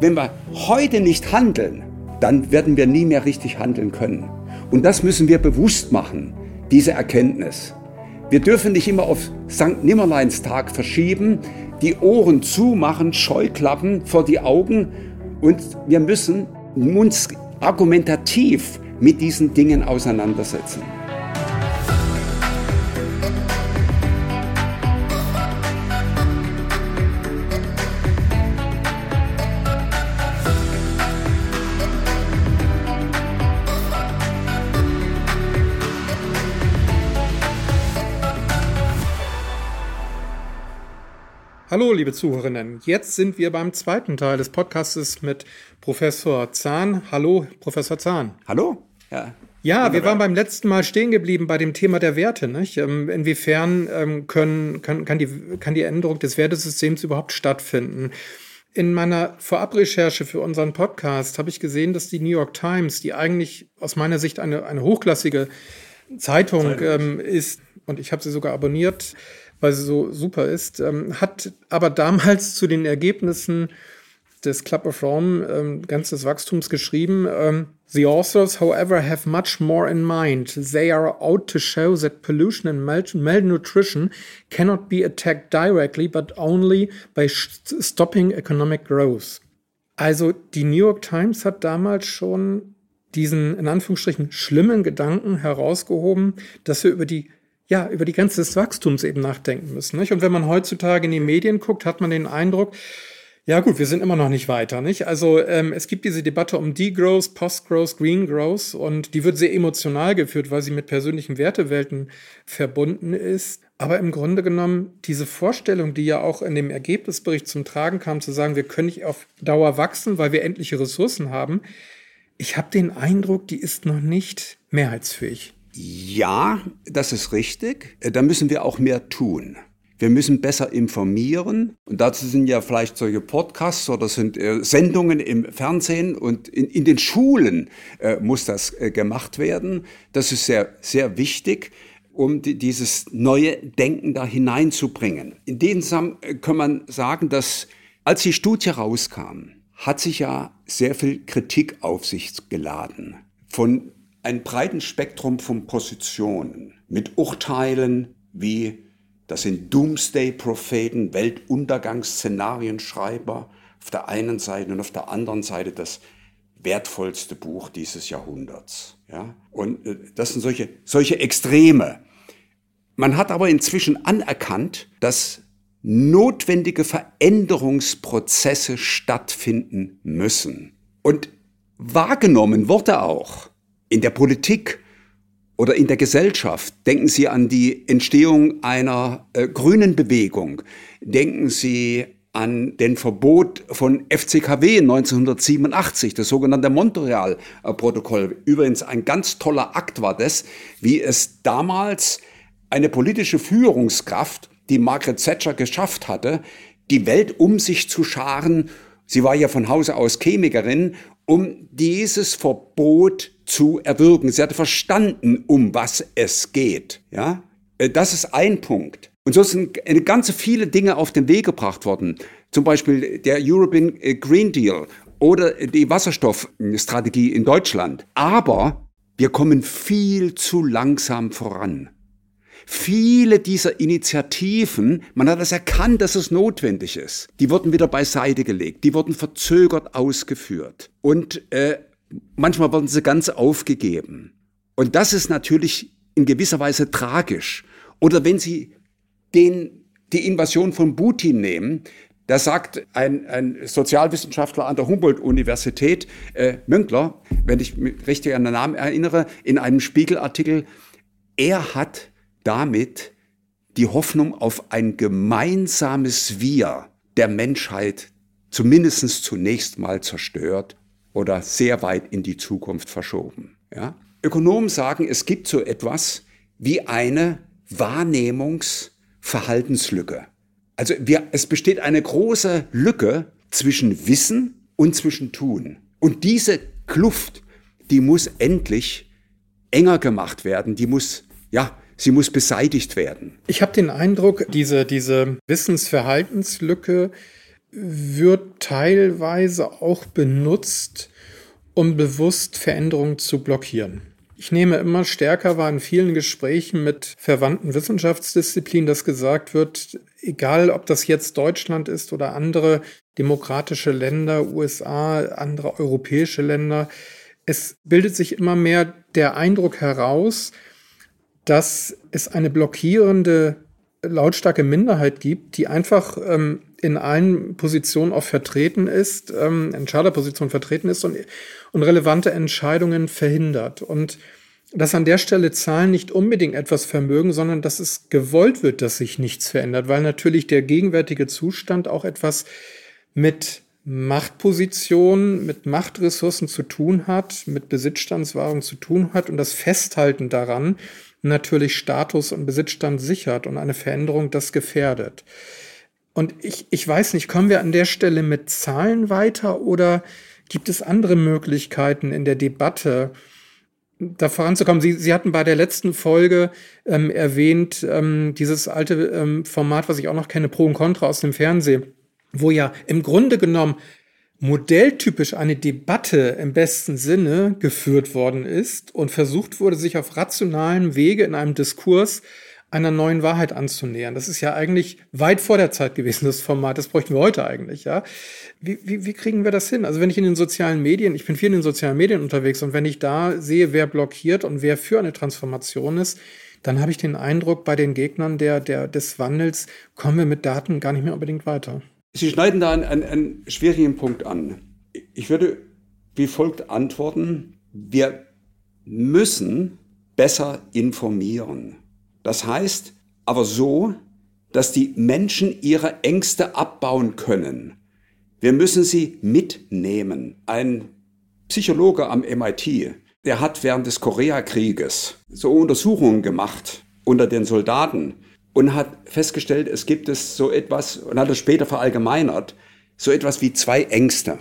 wenn wir heute nicht handeln, dann werden wir nie mehr richtig handeln können. Und das müssen wir bewusst machen, diese Erkenntnis. Wir dürfen nicht immer auf St. Nimmerleinstag verschieben, die Ohren zumachen, Scheuklappen vor die Augen und wir müssen uns argumentativ mit diesen Dingen auseinandersetzen. Hallo, liebe Zuhörerinnen. Jetzt sind wir beim zweiten Teil des Podcastes mit Professor Zahn. Hallo, Professor Zahn. Hallo. Ja. Ja, wir waren beim letzten Mal stehen geblieben bei dem Thema der Werte. Nicht? Ähm, inwiefern ähm, können, kann, kann, die, kann die Änderung des Wertesystems überhaupt stattfinden? In meiner Vorabrecherche für unseren Podcast habe ich gesehen, dass die New York Times, die eigentlich aus meiner Sicht eine, eine hochklassige Zeitung, Zeitung. Ähm, ist, und ich habe sie sogar abonniert, weil sie so super ist, ähm, hat aber damals zu den Ergebnissen des Club of Rome ähm, ganzes Wachstums geschrieben. Ähm, The authors, however, have much more in mind. They are out to show that pollution and mal malnutrition cannot be attacked directly, but only by stopping economic growth. Also die New York Times hat damals schon diesen in Anführungsstrichen schlimmen Gedanken herausgehoben, dass wir über die ja, über die Grenze des Wachstums eben nachdenken müssen. Nicht? Und wenn man heutzutage in die Medien guckt, hat man den Eindruck, ja gut, wir sind immer noch nicht weiter. Nicht? Also ähm, es gibt diese Debatte um Degrowth, Postgrowth, Green Growth und die wird sehr emotional geführt, weil sie mit persönlichen Wertewelten verbunden ist. Aber im Grunde genommen, diese Vorstellung, die ja auch in dem Ergebnisbericht zum Tragen kam, zu sagen, wir können nicht auf Dauer wachsen, weil wir endliche Ressourcen haben, ich habe den Eindruck, die ist noch nicht mehrheitsfähig. Ja, das ist richtig. Äh, da müssen wir auch mehr tun. Wir müssen besser informieren. Und dazu sind ja vielleicht solche Podcasts oder sind äh, Sendungen im Fernsehen und in, in den Schulen äh, muss das äh, gemacht werden. Das ist sehr, sehr wichtig, um die, dieses neue Denken da hineinzubringen. In dem Zusammenhang äh, kann man sagen, dass als die Studie rauskam, hat sich ja sehr viel Kritik auf sich geladen von ein breiten Spektrum von Positionen mit Urteilen wie das sind Doomsday-Propheten, Weltuntergangsszenarienschreiber auf der einen Seite und auf der anderen Seite das wertvollste Buch dieses Jahrhunderts. Ja? Und äh, das sind solche, solche Extreme. Man hat aber inzwischen anerkannt, dass notwendige Veränderungsprozesse stattfinden müssen. Und wahrgenommen wurde auch in der Politik oder in der Gesellschaft. Denken Sie an die Entstehung einer äh, grünen Bewegung. Denken Sie an den Verbot von FCKW 1987, das sogenannte Montreal-Protokoll. Übrigens ein ganz toller Akt war das, wie es damals eine politische Führungskraft, die Margaret Thatcher geschafft hatte, die Welt um sich zu scharen. Sie war ja von Hause aus Chemikerin um dieses Verbot zu erwirken. Sie hatte verstanden, um was es geht. Ja, äh, das ist ein Punkt. Und so sind eine ganze viele Dinge auf den Weg gebracht worden. Zum Beispiel der European äh, Green Deal oder die Wasserstoffstrategie in Deutschland. Aber wir kommen viel zu langsam voran. Viele dieser Initiativen, man hat es erkannt, dass es notwendig ist, die wurden wieder beiseite gelegt, die wurden verzögert ausgeführt und äh, manchmal wurden sie ganz aufgegeben. Und das ist natürlich in gewisser Weise tragisch. Oder wenn Sie den, die Invasion von Putin nehmen, da sagt ein, ein Sozialwissenschaftler an der Humboldt-Universität, äh, Münkler, wenn ich mich richtig an den Namen erinnere, in einem Spiegelartikel, er hat damit die Hoffnung auf ein gemeinsames Wir der Menschheit zumindest zunächst mal zerstört oder sehr weit in die Zukunft verschoben. Ja? Ökonomen sagen, es gibt so etwas wie eine Wahrnehmungsverhaltenslücke. Also wir, es besteht eine große Lücke zwischen Wissen und zwischen Tun. Und diese Kluft, die muss endlich enger gemacht werden, die muss, ja, sie muss beseitigt werden. Ich habe den Eindruck, diese, diese Wissensverhaltenslücke wird teilweise auch benutzt, um bewusst Veränderungen zu blockieren. Ich nehme immer stärker wahr in vielen Gesprächen mit verwandten Wissenschaftsdisziplinen, dass gesagt wird, egal ob das jetzt Deutschland ist oder andere demokratische Länder, USA, andere europäische Länder, es bildet sich immer mehr der Eindruck heraus, dass es eine blockierende lautstarke Minderheit gibt, die einfach ähm, in allen Positionen auch vertreten ist, ähm, Entscheiderpositionen vertreten ist und, und relevante Entscheidungen verhindert. Und dass an der Stelle Zahlen nicht unbedingt etwas vermögen, sondern dass es gewollt wird, dass sich nichts verändert, weil natürlich der gegenwärtige Zustand auch etwas mit Machtpositionen, mit Machtressourcen zu tun hat, mit Besitzstandswahrung zu tun hat und das Festhalten daran natürlich Status und Besitzstand sichert und eine Veränderung das gefährdet. Und ich, ich weiß nicht, kommen wir an der Stelle mit Zahlen weiter oder gibt es andere Möglichkeiten in der Debatte, da voranzukommen? Sie, Sie hatten bei der letzten Folge ähm, erwähnt, ähm, dieses alte ähm, Format, was ich auch noch kenne, Pro und Contra aus dem Fernsehen, wo ja im Grunde genommen modelltypisch eine Debatte im besten Sinne geführt worden ist und versucht wurde, sich auf rationalen Wege in einem Diskurs einer neuen Wahrheit anzunähern. Das ist ja eigentlich weit vor der Zeit gewesen, das Format. Das bräuchten wir heute eigentlich, ja. Wie, wie, wie kriegen wir das hin? Also wenn ich in den sozialen Medien, ich bin viel in den sozialen Medien unterwegs und wenn ich da sehe, wer blockiert und wer für eine Transformation ist, dann habe ich den Eindruck, bei den Gegnern der, der, des Wandels kommen wir mit Daten gar nicht mehr unbedingt weiter. Sie schneiden da einen, einen, einen schwierigen Punkt an. Ich würde wie folgt antworten. Wir müssen besser informieren. Das heißt aber so, dass die Menschen ihre Ängste abbauen können. Wir müssen sie mitnehmen. Ein Psychologe am MIT, der hat während des Koreakrieges so Untersuchungen gemacht unter den Soldaten und hat festgestellt, es gibt es so etwas, und hat es später verallgemeinert, so etwas wie zwei Ängste.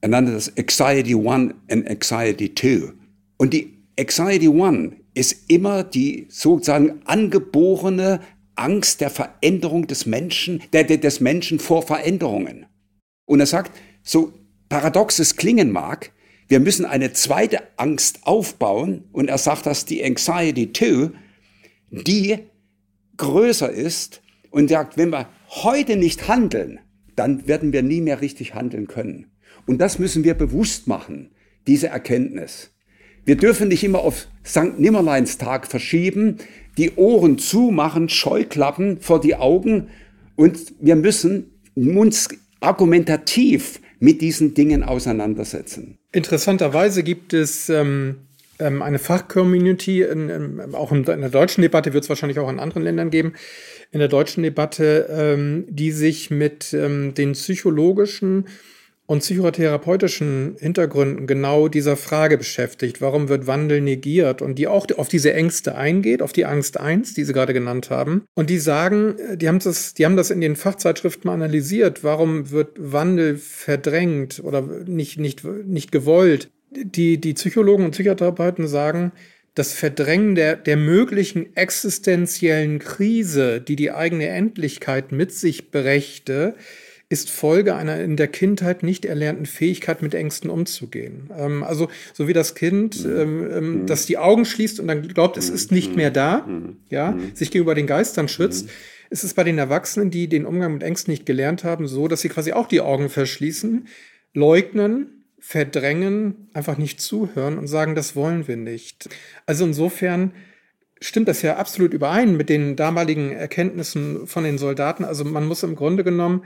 Er nannte das Anxiety One und Anxiety Two. Und die Anxiety One ist immer die sozusagen angeborene Angst der Veränderung des Menschen, der, des Menschen vor Veränderungen. Und er sagt, so paradox es klingen mag, wir müssen eine zweite Angst aufbauen, und er sagt, dass die Anxiety Two, die größer ist und sagt, wenn wir heute nicht handeln, dann werden wir nie mehr richtig handeln können. Und das müssen wir bewusst machen, diese Erkenntnis. Wir dürfen nicht immer auf St. Nimmerleins Tag verschieben, die Ohren zumachen, Scheuklappen vor die Augen und wir müssen uns argumentativ mit diesen Dingen auseinandersetzen. Interessanterweise gibt es ähm, ähm, eine Fachcommunity, in, in, auch in, der deutschen Debatte wird es wahrscheinlich auch in anderen Ländern geben, in der deutschen Debatte, ähm, die sich mit ähm, den psychologischen und psychotherapeutischen Hintergründen genau dieser Frage beschäftigt. Warum wird Wandel negiert? Und die auch auf diese Ängste eingeht, auf die Angst 1, die Sie gerade genannt haben. Und die sagen, die haben das, die haben das in den Fachzeitschriften analysiert. Warum wird Wandel verdrängt oder nicht, nicht, nicht gewollt? Die, die Psychologen und Psychotherapeuten sagen, das Verdrängen der, der möglichen existenziellen Krise, die die eigene Endlichkeit mit sich brächte, ist Folge einer in der Kindheit nicht erlernten Fähigkeit, mit Ängsten umzugehen. Ähm, also so wie das Kind, mhm. ähm, ähm mhm. das die Augen schließt und dann glaubt, es ist nicht mhm. mehr da, ja, sich gegenüber den Geistern schützt, ist es bei den Erwachsenen, die den Umgang mit Ängsten nicht gelernt haben, so, dass sie quasi auch die Augen verschließen, leugnen, verdrängen, einfach nicht zuhören und sagen, das wollen wir nicht. Also insofern stimmt das ja absolut überein mit den damaligen Erkenntnissen von den Soldaten. Also man muss im Grunde genommen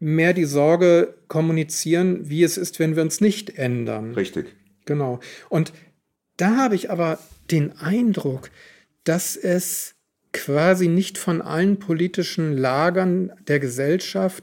mehr die Sorge kommunizieren, wie es ist, wenn wir uns nicht ändern. Richtig. Genau. Und da habe ich aber den Eindruck, dass es quasi nicht von allen politischen Lagern der Gesellschaft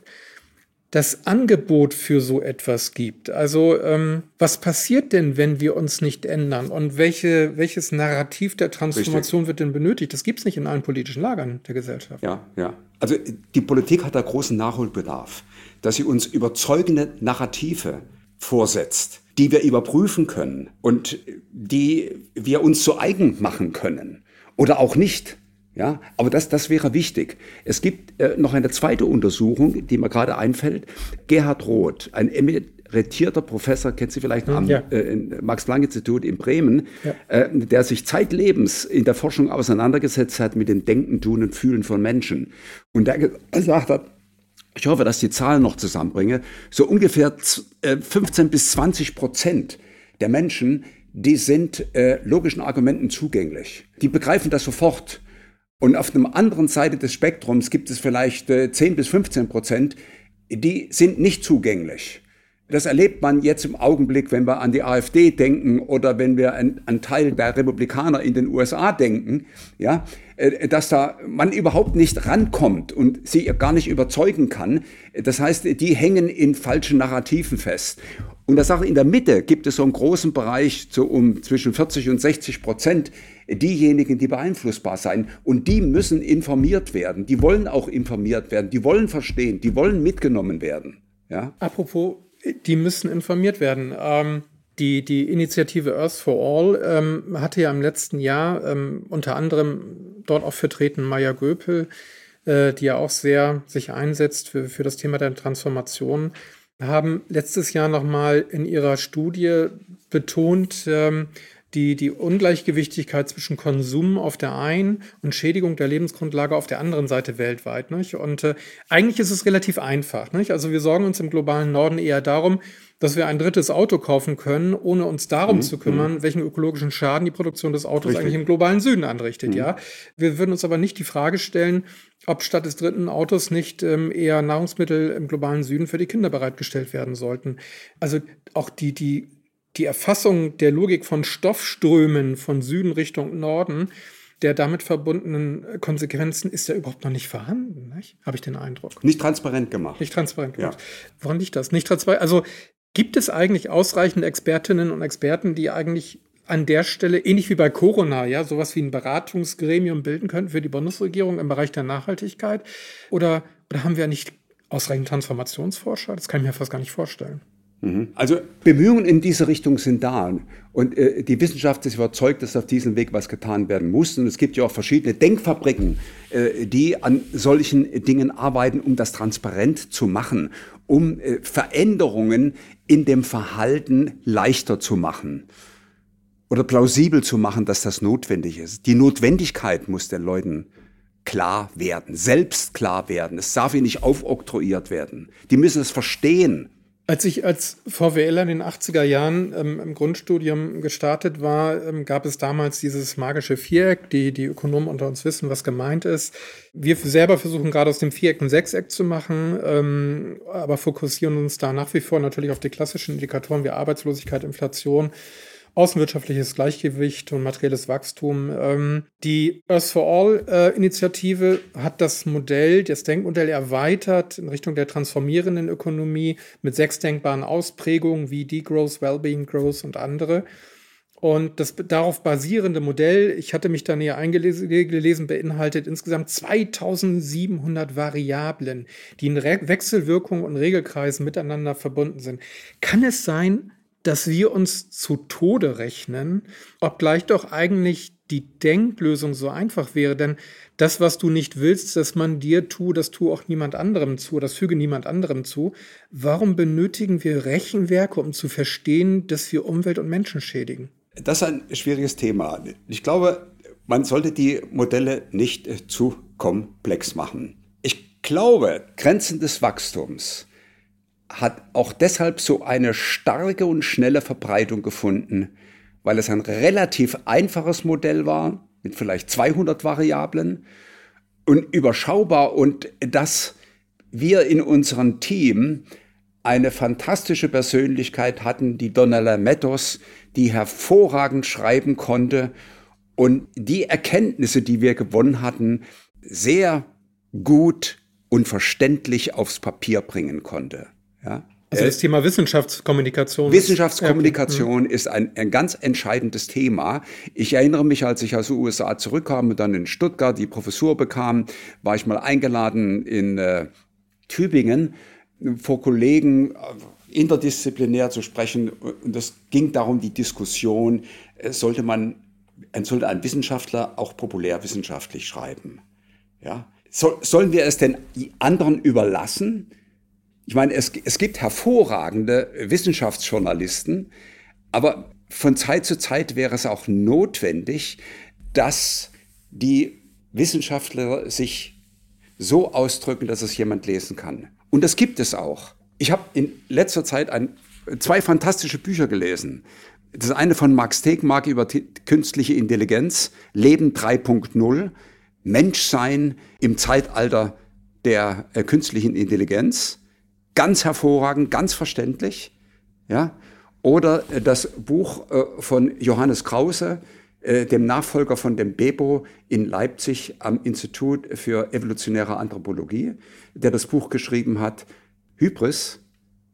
das Angebot für so etwas gibt. Also ähm, was passiert denn, wenn wir uns nicht ändern? Und welche, welches Narrativ der Transformation Richtig. wird denn benötigt? Das gibt es nicht in allen politischen Lagern der Gesellschaft. Ja, ja. Also die Politik hat da großen Nachholbedarf, dass sie uns überzeugende Narrative vorsetzt, die wir überprüfen können und die wir uns zu eigen machen können oder auch nicht. Ja, aber das, das wäre wichtig. Es gibt äh, noch eine zweite Untersuchung, die mir gerade einfällt. Gerhard Roth, ein emeritierter Professor, kennt Sie vielleicht am ja. äh, Max-Planck-Institut in Bremen, ja. äh, der sich zeitlebens in der Forschung auseinandergesetzt hat mit dem Denken, Tun und Fühlen von Menschen. Und der gesagt hat, ich hoffe, dass die Zahlen noch zusammenbringe, so ungefähr 15 äh, bis 20 Prozent der Menschen, die sind äh, logischen Argumenten zugänglich. Die begreifen das sofort. Und auf der anderen Seite des Spektrums gibt es vielleicht äh, 10 bis 15 Prozent, die sind nicht zugänglich. Das erlebt man jetzt im Augenblick, wenn wir an die AfD denken oder wenn wir an, an Teil der Republikaner in den USA denken, ja, äh, dass da man überhaupt nicht rankommt und sie gar nicht überzeugen kann. Das heißt, die hängen in falschen Narrativen fest. Und da sage in der Mitte gibt es so einen großen Bereich, so um zwischen 40 und 60 Prozent, diejenigen, die beeinflussbar sein. Und die müssen informiert werden. Die wollen auch informiert werden. Die wollen verstehen. Die wollen mitgenommen werden. Ja? Apropos die müssen informiert werden. Ähm, die, die Initiative Earth for All ähm, hatte ja im letzten Jahr ähm, unter anderem dort auch vertreten Maya Göpel, äh, die ja auch sehr sich einsetzt für, für das Thema der Transformation, haben letztes Jahr nochmal in ihrer Studie betont, ähm, die, die Ungleichgewichtigkeit zwischen Konsum auf der einen und Schädigung der Lebensgrundlage auf der anderen Seite weltweit. Nicht? Und äh, eigentlich ist es relativ einfach. Nicht? Also wir sorgen uns im globalen Norden eher darum, dass wir ein drittes Auto kaufen können, ohne uns darum mhm. zu kümmern, mhm. welchen ökologischen Schaden die Produktion des Autos Richtig. eigentlich im globalen Süden anrichtet. Mhm. Ja, wir würden uns aber nicht die Frage stellen, ob statt des dritten Autos nicht ähm, eher Nahrungsmittel im globalen Süden für die Kinder bereitgestellt werden sollten. Also auch die die die Erfassung der Logik von Stoffströmen von Süden Richtung Norden, der damit verbundenen Konsequenzen ist ja überhaupt noch nicht vorhanden, habe ich den Eindruck. Nicht transparent gemacht. Nicht transparent gemacht. Ja. Woran liegt das? Nicht transparent. Also gibt es eigentlich ausreichend Expertinnen und Experten, die eigentlich an der Stelle, ähnlich wie bei Corona, ja, sowas wie ein Beratungsgremium bilden könnten für die Bundesregierung im Bereich der Nachhaltigkeit? Oder, oder haben wir nicht ausreichend Transformationsforscher? Das kann ich mir fast gar nicht vorstellen. Mhm. Also Bemühungen in diese Richtung sind da. Und äh, die Wissenschaft ist überzeugt, dass auf diesem Weg was getan werden muss. Und es gibt ja auch verschiedene Denkfabriken, äh, die an solchen Dingen arbeiten, um das transparent zu machen, um äh, Veränderungen in dem Verhalten leichter zu machen oder plausibel zu machen, dass das notwendig ist. Die Notwendigkeit muss den Leuten klar werden, selbst klar werden. Es darf ihnen nicht aufoktroyiert werden. Die müssen es verstehen. Als ich als VWLer in den 80er Jahren ähm, im Grundstudium gestartet war, ähm, gab es damals dieses magische Viereck. Die, die Ökonomen unter uns wissen, was gemeint ist. Wir selber versuchen gerade aus dem Viereck ein Sechseck zu machen, ähm, aber fokussieren uns da nach wie vor natürlich auf die klassischen Indikatoren wie Arbeitslosigkeit, Inflation außenwirtschaftliches Gleichgewicht und materielles Wachstum. Ähm, die Earth for All-Initiative äh, hat das Modell, das Denkmodell erweitert in Richtung der transformierenden Ökonomie mit sechs denkbaren Ausprägungen wie Degrowth, Wellbeing Growth und andere. Und das darauf basierende Modell, ich hatte mich da näher eingelesen, beinhaltet insgesamt 2700 Variablen, die in Re Wechselwirkungen und Regelkreisen miteinander verbunden sind. Kann es sein, dass wir uns zu Tode rechnen, obgleich doch eigentlich die Denklösung so einfach wäre. Denn das, was du nicht willst, dass man dir tut, das tue auch niemand anderem zu, das füge niemand anderem zu. Warum benötigen wir Rechenwerke, um zu verstehen, dass wir Umwelt und Menschen schädigen? Das ist ein schwieriges Thema. Ich glaube, man sollte die Modelle nicht äh, zu komplex machen. Ich glaube, Grenzen des Wachstums hat auch deshalb so eine starke und schnelle Verbreitung gefunden, weil es ein relativ einfaches Modell war, mit vielleicht 200 Variablen und überschaubar und dass wir in unserem Team eine fantastische Persönlichkeit hatten, die Donella Mettos, die hervorragend schreiben konnte und die Erkenntnisse, die wir gewonnen hatten, sehr gut und verständlich aufs Papier bringen konnte. Ja. Also das äh, Thema Wissenschaftskommunikation. Wissenschaftskommunikation ist ein, ein ganz entscheidendes Thema. Ich erinnere mich, als ich aus den USA zurückkam und dann in Stuttgart die Professur bekam, war ich mal eingeladen in äh, Tübingen vor Kollegen äh, interdisziplinär zu sprechen. Und es ging darum, die Diskussion, äh, sollte man sollte ein Wissenschaftler auch populärwissenschaftlich schreiben. Ja? So, sollen wir es denn anderen überlassen? Ich meine, es, es gibt hervorragende Wissenschaftsjournalisten, aber von Zeit zu Zeit wäre es auch notwendig, dass die Wissenschaftler sich so ausdrücken, dass es jemand lesen kann. Und das gibt es auch. Ich habe in letzter Zeit ein, zwei fantastische Bücher gelesen. Das eine von Max Tegmark über künstliche Intelligenz, Leben 3.0, Menschsein im Zeitalter der äh, künstlichen Intelligenz. Ganz hervorragend, ganz verständlich. Ja? Oder äh, das Buch äh, von Johannes Krause, äh, dem Nachfolger von dem Bebo in Leipzig am Institut für evolutionäre Anthropologie, der das Buch geschrieben hat, Hybris.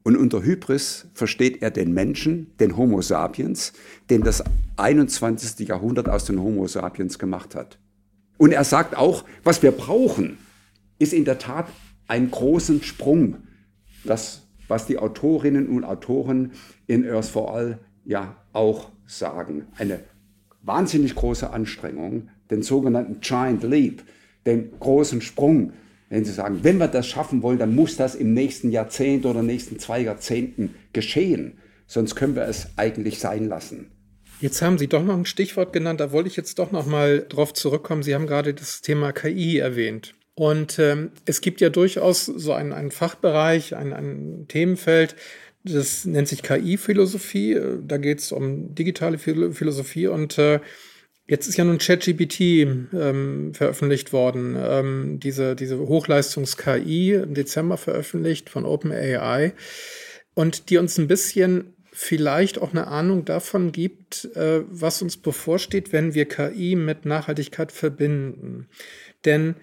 Und unter Hybris versteht er den Menschen, den Homo sapiens, den das 21. Jahrhundert aus dem Homo sapiens gemacht hat. Und er sagt auch, was wir brauchen, ist in der Tat einen großen Sprung, das, was die Autorinnen und Autoren in Earth for All ja auch sagen. Eine wahnsinnig große Anstrengung, den sogenannten Giant Leap, den großen Sprung. Wenn Sie sagen, wenn wir das schaffen wollen, dann muss das im nächsten Jahrzehnt oder nächsten zwei Jahrzehnten geschehen. Sonst können wir es eigentlich sein lassen. Jetzt haben Sie doch noch ein Stichwort genannt, da wollte ich jetzt doch noch mal drauf zurückkommen. Sie haben gerade das Thema KI erwähnt. Und ähm, es gibt ja durchaus so einen, einen Fachbereich, ein, ein Themenfeld, das nennt sich KI-Philosophie. Da geht es um digitale Philosophie und äh, Jetzt ist ja nun ChatGPT ähm, veröffentlicht worden, ähm, diese, diese Hochleistungs-KI im Dezember veröffentlicht von OpenAI und die uns ein bisschen vielleicht auch eine Ahnung davon gibt, äh, was uns bevorsteht, wenn wir KI mit Nachhaltigkeit verbinden. Denn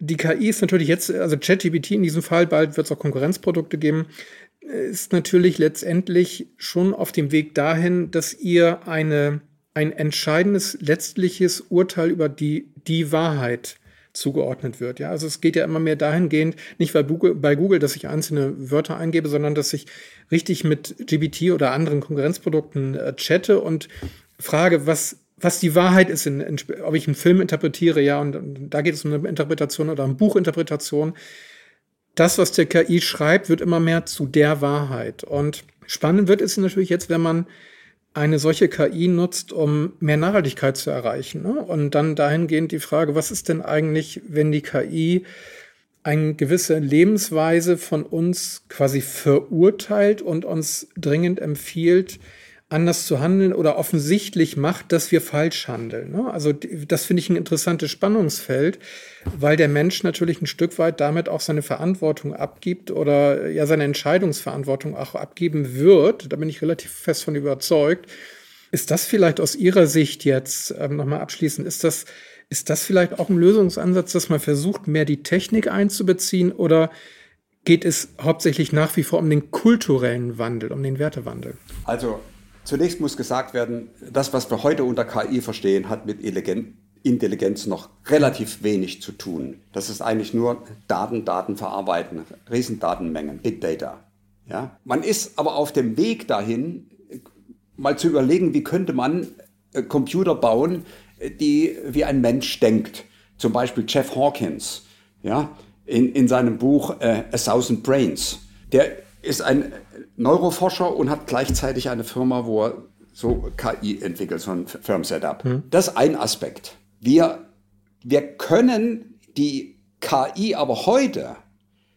die KI ist natürlich jetzt, also ChatGPT in diesem Fall, bald wird es auch Konkurrenzprodukte geben, ist natürlich letztendlich schon auf dem Weg dahin, dass ihr eine, ein entscheidendes letztliches Urteil über die, die Wahrheit zugeordnet wird. Ja, also es geht ja immer mehr dahingehend, nicht bei Google, bei Google, dass ich einzelne Wörter eingebe, sondern dass ich richtig mit GBT oder anderen Konkurrenzprodukten äh, chatte und frage, was was die Wahrheit ist, in, in, ob ich einen Film interpretiere, ja, und, und da geht es um eine Interpretation oder eine Buchinterpretation das, was der KI schreibt, wird immer mehr zu der Wahrheit. Und spannend wird es natürlich jetzt, wenn man eine solche KI nutzt, um mehr Nachhaltigkeit zu erreichen. Ne? Und dann dahingehend die Frage, was ist denn eigentlich, wenn die KI eine gewisse Lebensweise von uns quasi verurteilt und uns dringend empfiehlt, anders zu handeln oder offensichtlich macht, dass wir falsch handeln. Ne? Also das finde ich ein interessantes Spannungsfeld, weil der Mensch natürlich ein Stück weit damit auch seine Verantwortung abgibt oder ja seine Entscheidungsverantwortung auch abgeben wird. Da bin ich relativ fest von überzeugt. Ist das vielleicht aus Ihrer Sicht jetzt ähm, nochmal abschließend, ist das, ist das vielleicht auch ein Lösungsansatz, dass man versucht, mehr die Technik einzubeziehen oder geht es hauptsächlich nach wie vor um den kulturellen Wandel, um den Wertewandel? Also Zunächst muss gesagt werden, das, was wir heute unter KI verstehen, hat mit Intelligenz noch relativ wenig zu tun. Das ist eigentlich nur Daten, Daten verarbeiten, Riesendatenmengen, Big Data. Ja? Man ist aber auf dem Weg dahin, mal zu überlegen, wie könnte man äh, Computer bauen, die wie ein Mensch denkt. Zum Beispiel Jeff Hawkins, ja, in, in seinem Buch äh, A Thousand Brains. Der ist ein Neuroforscher und hat gleichzeitig eine Firma, wo er so KI entwickelt, so ein Firm-Setup. Hm. Das ist ein Aspekt. Wir, wir können die KI aber heute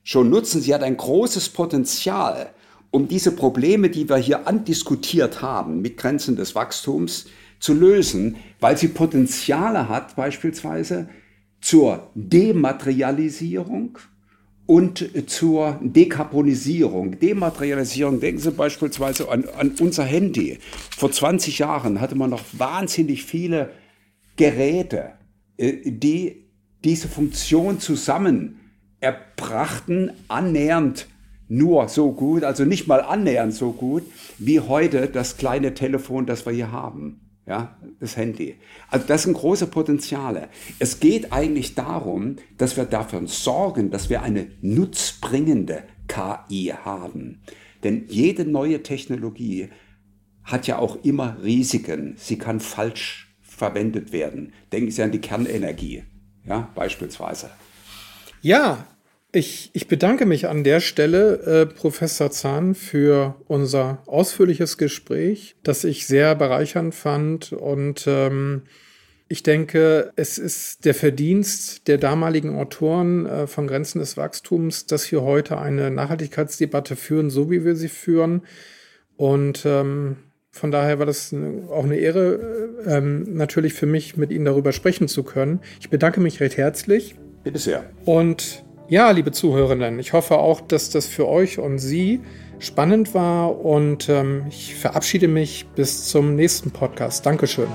schon nutzen. Sie hat ein großes Potenzial, um diese Probleme, die wir hier andiskutiert haben, mit Grenzen des Wachstums, zu lösen, weil sie Potenziale hat, beispielsweise zur Dematerialisierung, und zur Dekarbonisierung, Dematerialisierung. Denken Sie beispielsweise an, an unser Handy. Vor 20 Jahren hatte man noch wahnsinnig viele Geräte, äh, die diese Funktion zusammen erbrachten, annähernd nur so gut, also nicht mal annähernd so gut, wie heute das kleine Telefon, das wir hier haben ja, das Handy. Also das sind große Potenziale. Es geht eigentlich darum, dass wir dafür sorgen, dass wir eine nutzbringende KI haben. Denn jede neue Technologie hat ja auch immer Risiken. Sie kann falsch verwendet werden. Denken Sie an die Kernenergie, ja, beispielsweise. Ja, ich, ich bedanke mich an der Stelle, äh, Professor Zahn, für unser ausführliches Gespräch, das ich sehr bereichernd fand. Und ähm, ich denke, es ist der Verdienst der damaligen Autoren äh, von Grenzen des Wachstums, dass wir heute eine Nachhaltigkeitsdebatte führen, so wie wir sie führen. Und ähm, von daher war das auch eine Ehre, äh, ähm, natürlich für mich, mit Ihnen darüber sprechen zu können. Ich bedanke mich recht herzlich. Bitte sehr. Und ja, liebe Zuhörenden, ich hoffe auch, dass das für euch und Sie spannend war und ähm, ich verabschiede mich bis zum nächsten Podcast. Dankeschön.